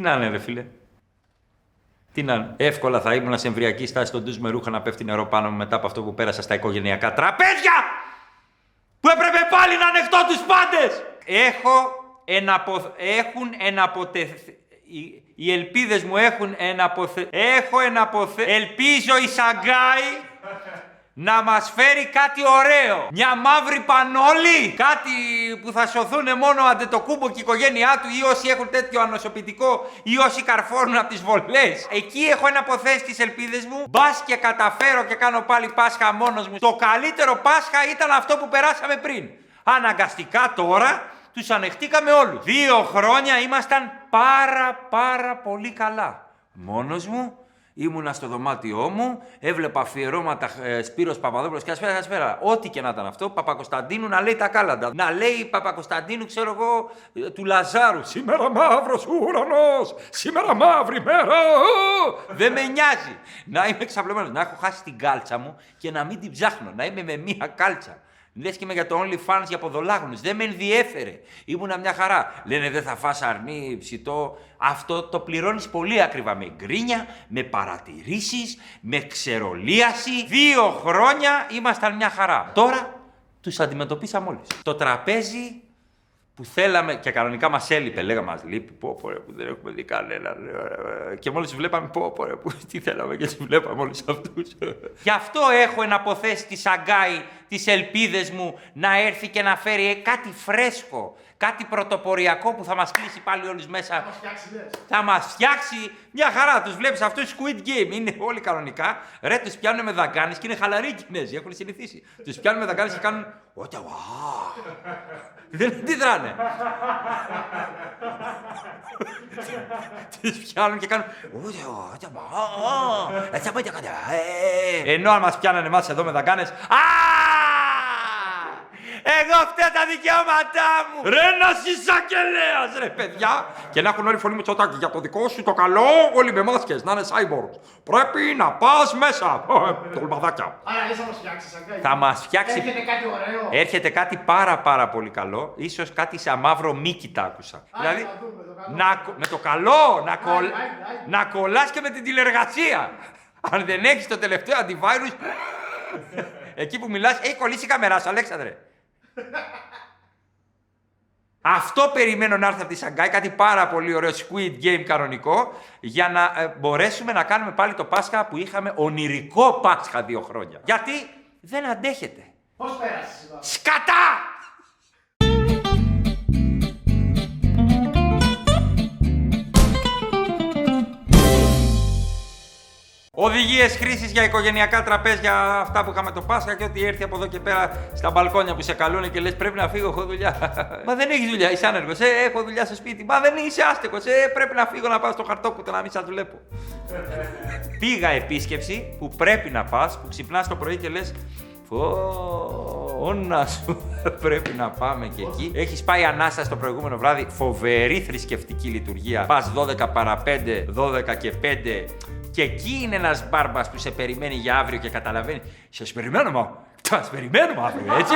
Τι να είναι, ρε φίλε. Τι να είναι. Εύκολα θα ήμουν σε εμβριακή στάση στον ντους με ρούχα να πέφτει νερό πάνω μου μετά από αυτό που πέρασα στα οικογενειακά τραπέζια! Που έπρεπε πάλι να ανεχτώ τους πάντες! Έχω εναπο... έχουν εναποτεθεί... Οι, οι ελπίδες μου έχουν εναποθε... Έχω εναποθε... Ελπίζω η Σαγκάη να μας φέρει κάτι ωραίο. Μια μαύρη πανόλη. Κάτι που θα σωθούν μόνο αντετοκούμπο και η οικογένειά του ή όσοι έχουν τέτοιο ανοσοποιητικό ή όσοι καρφώνουν από τις βολές. Εκεί έχω εναποθέσει τις ελπίδες μου. Μπας και καταφέρω και κάνω πάλι Πάσχα μόνος μου. Το καλύτερο Πάσχα ήταν αυτό που περάσαμε πριν. Αναγκαστικά τώρα τους ανεχτήκαμε όλους. Δύο χρόνια ήμασταν πάρα πάρα πολύ καλά. Μόνος μου, ήμουνα στο δωμάτιό μου, έβλεπα αφιερώματα ε, Σπύρος Παπαδόπουλος και ασφαίρα, ασφαίρα. Ό,τι και να ήταν αυτό, Παπακοσταντίνου να λέει τα κάλαντα. Να λέει Παπακοσταντίνου, ξέρω εγώ, ε, του Λαζάρου. Σήμερα μαύρος ουρανός, σήμερα μαύρη μέρα. Δεν με νοιάζει. Να είμαι εξαπλωμένος, να έχω χάσει την κάλτσα μου και να μην την ψάχνω, να είμαι με μία κάλτσα. Λε και είμαι για το OnlyFans για ποδολάγνου. Δεν με ενδιέφερε. Ήμουνα μια χαρά. Λένε δεν θα φας αρνί, ψητό. Αυτό το πληρώνεις πολύ ακριβά. Με γκρίνια, με παρατηρήσεις, με ξερολίαση. Δύο χρόνια ήμασταν μια χαρά. Τώρα τους αντιμετωπίσαμε όλου. Το τραπέζι που θέλαμε και κανονικά μας έλειπε. Λέγαμε μας λείπει, πω πω ρε, που δεν έχουμε δει κανένα. Και μόλις βλέπαμε, πω πω ρε, που τι θέλαμε και τους βλέπαμε όλους αυτούς. Γι' αυτό έχω εναποθέσει τη Σαγκάη τις ελπίδες μου να έρθει και να φέρει κάτι φρέσκο. Κάτι πρωτοποριακό που θα μας κλείσει πάλι όλους μέσα. Θα μας φτιάξει, Θα μας φτιάξει μια χαρά. Τους βλέπεις αυτούς Squid Game. Είναι όλοι κανονικά. Ρε, τους πιάνουν με δαγκάνες και είναι χαλαροί οι Κινέζοι. Έχουν συνηθίσει. Τους πιάνουν με δαγκάνες και κάνουν. Ότια, Δεν αντιδράνε. Τις πιάνουν και κάνουν... Ενώ αν μας πιάνανε εμάς εδώ με δαγκάνες... Εγώ φταίω τα δικαιώματά μου! Ρε να εισαγγελέας ρε παιδιά! Και να έχουν όλη φωνή μου τσοτάκι για το δικό σου το καλό, όλοι με μάσκες, να είναι cyborgs. Πρέπει να πας μέσα. Τολμαδάκια. Άρα θα μας φτιάξεις σαν Θα μας φτιάξει... Έρχεται κάτι ωραίο. Έρχεται κάτι πάρα πάρα πολύ καλό. Ίσως κάτι σαν μαύρο μίκι τα άκουσα. δηλαδή, να, με το καλό, να, κολ, να κολλάς και με την τηλεργασία. Αν δεν έχεις το τελευταίο αντιβάιρους, εκεί που μιλάς, έχει κολλήσει η καμερά σου, Αλέξανδρε. Αυτό περιμένω να έρθει από τη Σαγκάη, κάτι πάρα πολύ ωραίο Squid Game κανονικό, για να ε, μπορέσουμε να κάνουμε πάλι το Πάσχα που είχαμε ονειρικό Πάσχα δύο χρόνια. Γιατί δεν αντέχετε. Πώς πέρασες Σκατά! Οδηγίες χρήσης για οικογενειακά τραπέζια, αυτά που είχαμε το Πάσχα και ό,τι έρθει από εδώ και πέρα στα μπαλκόνια που σε καλούν και λες: Πρέπει να φύγω, έχω δουλειά. Μα δεν έχει δουλειά, είσαι άνεργος. Ε, έχω δουλειά στο σπίτι. Μα δεν είσαι άστεγος. Ε, πρέπει να φύγω να πάω στο χαρτόκουτο να μην σας βλέπω. Πήγα επίσκεψη που πρέπει να πας, που ξυπνάς το πρωί και λες: Φώνα σου, πρέπει να πάμε και εκεί. Έχεις πάει ανάσα στο προηγούμενο βράδυ, φοβερή θρησκευτική λειτουργία. Πας 12 παρα 5, 12 και 5 και εκεί είναι ένας μπάρμπας που σε περιμένει για αύριο και καταλαβαίνει. Σας περιμένουμε. Σας περιμένουμε αύριο, έτσι.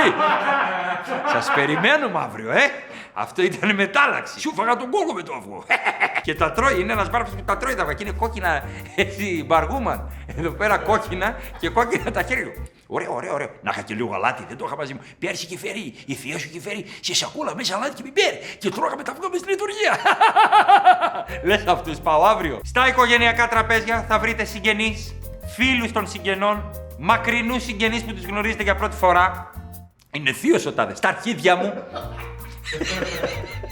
Σας περιμένουμε αύριο, ε. Αυτό ήταν μετάλλαξη. Σου φάγα τον κόλλο με το αυγό. και τα τρώει, είναι ένας μπάρμπας που τα τρώει τα αυγά. Και είναι κόκκινα, έτσι, μπαργούμαν. Εδώ πέρα κόκκινα και κόκκινα τα χέρια. Ωραίο, ωραίο, ωραίο. Να είχα και λίγο γαλάτι, δεν το είχα μαζί μου. Πέρσι και φέρει, η θεία σου και φέρει σε σακούλα μέσα αλάτι και πιπέρ. Και τρώγαμε τα αυγά με στην λειτουργία. Λες αυτούς πάω αύριο. Στα οικογενειακά τραπέζια θα βρείτε συγγενείς, φίλους των συγγενών, μακρινούς συγγενείς που τους γνωρίζετε για πρώτη φορά. Είναι θείο ο τάδε. Στα αρχίδια μου.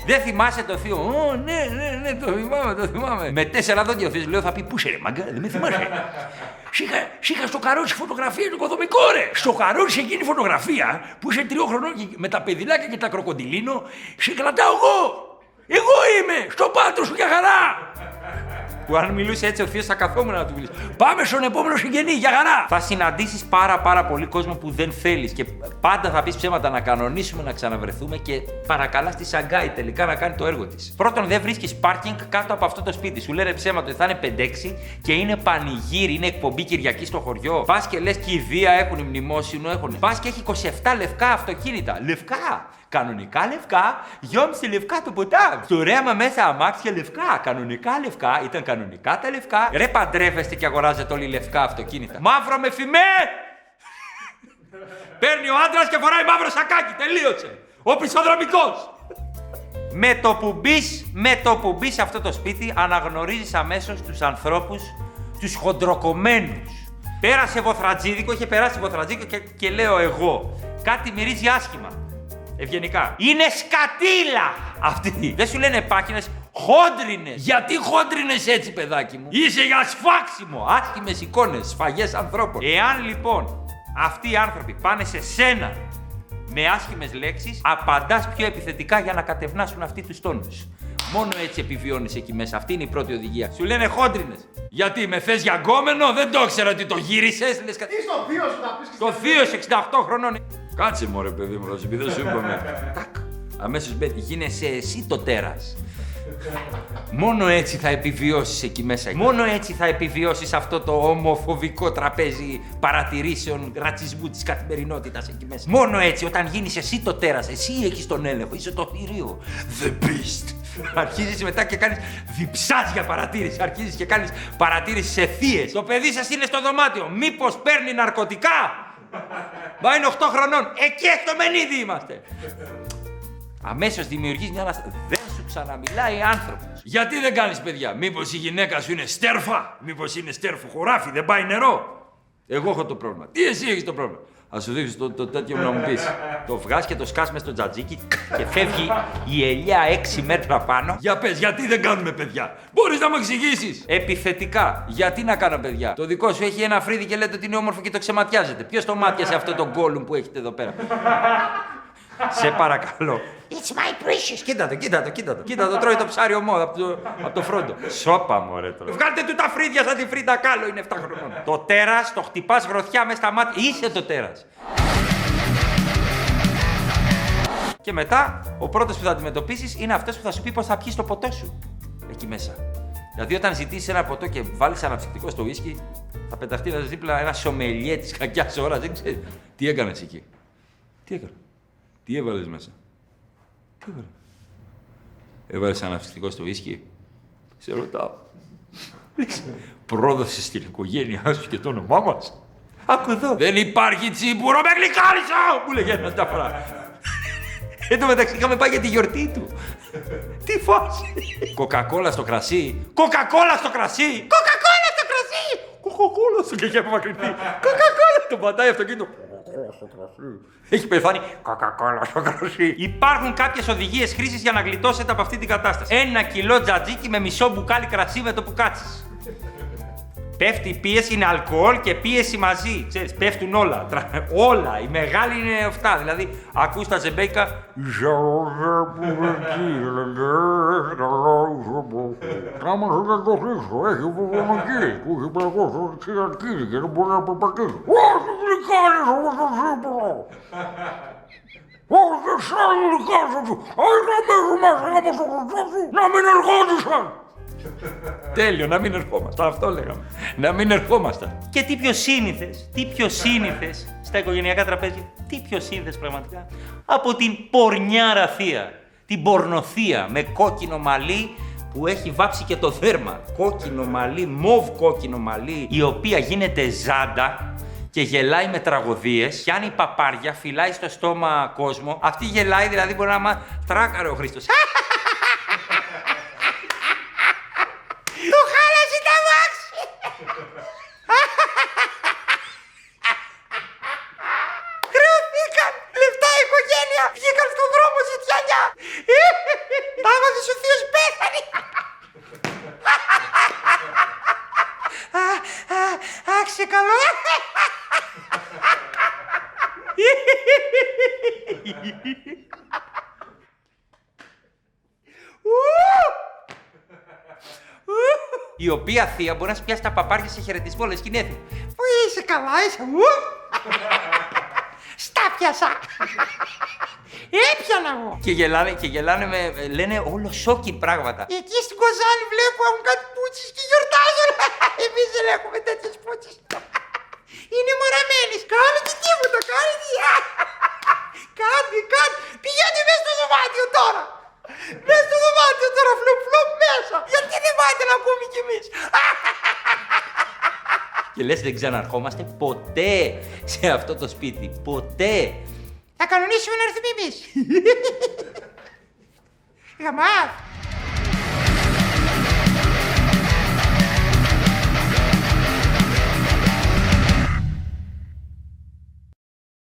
Δεν θυμάσαι το θείο. Ω, ναι, ναι, ναι, το θυμάμαι, το θυμάμαι. Με τέσσερα δόντια ο θείος λέω θα πει πού σε ρε μάγκα, δεν με θυμάσαι. Σήχα στο καρότσι φωτογραφία του κοδομικό ρε. Στο καρότσι εκείνη φωτογραφία που είσαι τριών χρονών με τα παιδιλάκια και τα κροκοντιλίνο, σε κρατάω εγώ. Εγώ είμαι, στο πάτρο σου για χαρά. Που αν μιλούσε έτσι ο Θείος θα καθόμουν να του μιλήσει. Πάμε στον επόμενο συγγενή, για χαρά! Θα συναντήσεις πάρα πάρα πολύ κόσμο που δεν θέλεις και πάντα θα πεις ψέματα να κανονίσουμε να ξαναβρεθούμε και παρακαλάς στη Σαγκάη τελικά να κάνει το έργο της. Πρώτον, δεν βρίσκεις πάρκινγκ κάτω από αυτό το σπίτι. Σου λένε ψέματα ότι θα είναι 5-6 και είναι πανηγύρι, είναι εκπομπή Κυριακή στο χωριό. Πας και λες και οι Δία έχουν μνημόσυνο, έχουν. Πας και έχει 27 λευκά αυτοκίνητα. Λευκά! Κανονικά λευκά, γιόμισε λευκά το ποτάμι. Στο ρέμα μέσα αμάξια λευκά. Κανονικά λευκά, ήταν κανονικά τα λευκά. Ρε παντρεύεστε και αγοράζετε όλοι λευκά αυτοκίνητα. Μαύρο με φημέ! Παίρνει ο άντρας και φοράει μαύρο σακάκι. Τελείωσε. Ο πισοδρομικός. Με το που μπεις, με το που μπεις σε αυτό το σπίτι, αναγνωρίζεις αμέσως τους ανθρώπους, τους χοντροκομμένους. Πέρασε βοθρατζίδικο, είχε περάσει βοθρατζίδικο και, και λέω εγώ. Κάτι μυρίζει άσχημα. Ευγενικά. Είναι σκατήλα αυτή. Δεν σου λένε πάκινε, χόντρινες. Γιατί χόντρινες έτσι, παιδάκι μου; Είσαι για σφάξιμο. Άσχημες εικόνες, σφαγές ανθρώπων. Εάν λοιπόν αυτοί οι άνθρωποι πάνε σε σένα με άσχημες λέξεις, απαντάς πιο επιθετικά για να κατευνάσουν αυτοί τους τόνους. Μόνο έτσι επιβιώνεις εκεί μέσα. Αυτή είναι η πρώτη οδηγία. Σου λένε χόντρινες. Γιατί με θες για γκόμενο, δεν το ήξερα ότι το γύρισες. Λες... Τι στο θείο σου θα πεις Το θείο 68 χρονών. Κάτσε μωρέ παιδί μου, θα δεν σου είπαμε. Αμέσως μπαίνει, γίνεσαι εσύ το τέρας. Μόνο έτσι θα επιβιώσεις εκεί μέσα. Μόνο έτσι θα επιβιώσεις αυτό το ομοφοβικό τραπέζι παρατηρήσεων ρατσισμού της καθημερινότητας εκεί μέσα. Μόνο έτσι, όταν γίνεις εσύ το τέρας, εσύ έχεις τον έλεγχο, είσαι το θηρίο. The beast. Αρχίζεις μετά και κάνεις διψάζια παρατήρηση. Αρχίζεις και κάνεις παρατήρηση σε θείες. Το παιδί σας είναι στο δωμάτιο. Μήπως παίρνει ναρκωτικά; Μα είναι 8 χρονών. Εκεί στο μενίδι είμαστε. Αμέσως δημιουργείς μια αναστασία. Δεν σου ξαναμιλάει άνθρωπος. Γιατί δεν κάνεις παιδιά; Μήπως η γυναίκα σου είναι στέρφα; Μήπως είναι στέρφο χωράφι. Δεν πάει νερό; Εγώ έχω το πρόβλημα. Τι εσύ έχεις το πρόβλημα; Α σου δείξω το, το τέτοιο μου να μου πεις. το βγάζει και το σκάς μες στο τζατζίκι και φεύγει η ελιά 6 μέτρα πάνω. Για πες, γιατί δεν κάνουμε παιδιά; Μπορείς να μου εξηγήσεις. Επιθετικά. Γιατί να κάνω παιδιά; Το δικό σου έχει ένα φρύδι και λέτε ότι είναι όμορφο και το ξεματιάζετε. Ποιος το μάτιασε αυτό το γκόλουμ που έχετε εδώ πέρα; Σε παρακαλώ. It's my precious. Κοίτα το, κοίτα το, κοίτα το. Κοίτα το, τρώει το ψάρι ομό από το, από το φρόντο. Σώπα μου, ρε τώρα. Βγάλτε του τα φρύδια σαν τη φρύδα κάλο, είναι 7 χρονών. το τέρας το χτυπάς γροθιά μες στα μάτια. Είσαι το τέρας. Και μετά, ο πρώτος που θα αντιμετωπίσεις είναι αυτός που θα σου πει πώς θα πιεις το ποτό σου. Εκεί μέσα. Δηλαδή, όταν ζητήσεις ένα ποτό και βάλεις αναψυκτικό στο ουίσκι, θα πεταχτείς να δίπλα ένα σομελιέ της κακιάς ώρας. Δεν ξέρεις. Τι έκανες εκεί; Τι έκανες; Τι έβαλες μέσα; Τι έβαλες; Έβαλες αναψυκτικό στο ίσκι. Σε ρωτάω. Πρόδωσε στην οικογένειά σου και το όνομά μας. Άκου εδώ. Δεν υπάρχει τσίμπουρο με γλυκάρισα! Μου λέγε ένα τα φορά. Εν τω μεταξύ είχαμε πάει για τη γιορτή του. Τι φάση. Κοκακόλα στο κρασί. Κοκακόλα στο κρασί. Κοκακόλα στο κρασί. Κοκακόλα στο και έχει απομακρυνθεί. Κοκακόλα. Το πατάει αυτοκίνητο. Έχει πεθάνει κοκακόλα στο κρασί. Υπάρχουν κάποιες οδηγίες χρήσης για να γλιτώσετε από αυτή την κατάσταση. Ένα κιλό τζατζίκι με μισό μπουκάλι κρασί με το που κάτσεις. Πέφτει η πίεση, είναι αλκοόλ και πίεση μαζί. Ξέρεις, πέφτουν όλα. Όλα. Η μεγάλη είναι αυτά. Δηλαδή, ακούς τα ζεμπέικα. Κάμα σου να το χρήσω, έχει υπομονική. Που έχει παγώσει στη αρχή και δεν μπορεί να περπατήσει. Όχι, γλυκάνεις όπως το σύμπρο. Όχι, σαν γλυκάνεις σου. Όχι να μπαίνουν μέσα από το χρωστό σου. Να μην ερχόντουσαν. Τέλειο, να μην ερχόμαστε. Αυτό λέγαμε. Να μην ερχόμαστε. Και τι πιο σύνηθες, τι πιο σύνηθες στα οικογενειακά τραπέζια, τι πιο σύνηθες πραγματικά από την πορνιάρα θεία. Την πορνοθεία με κόκκινο μαλλί που έχει βάψει και το δέρμα. Κόκκινο μαλλί, μοβ κόκκινο μαλλί, η οποία γίνεται ζάντα και γελάει με τραγωδίες. Πιάνει παπάρια, φυλάει στο στόμα κόσμο. Αυτή γελάει, δηλαδή μπορεί να μα τράκαρε ο Χρήστος. Η οποία θεία μπορεί να σου πιάσει τα παπάρια σε χαιρετισμό, λες κοινέθη. Πού είσαι καλά, είσαι μου. Στα πιάσα. Έπιανα εγώ. Και γελάνε, και γελάνε με, λένε όλο σόκιν πράγματα. Εκεί στην Κοζάνη βλέπω έχουν κάτι πούτσες και γιορτάζουν. Εμείς δεν έχουμε τέτοιες πούτσες. Είναι μοραμένης! Κάνετε τίποτα, κάνετε. Κάνει κάτι. Πηγαίνετε μέσα στο δωμάτιο τώρα. Μέσα στο δωμάτιο τώρα, φλουπ, φλουπ μέσα. Γιατί δεν πάτε να ακούμε κι εμείς; Και λες δεν ξαναρχόμαστε ποτέ σε αυτό το σπίτι. Ποτέ. Θα κανονίσουμε να έρθουμε εμείς. Γαμάς.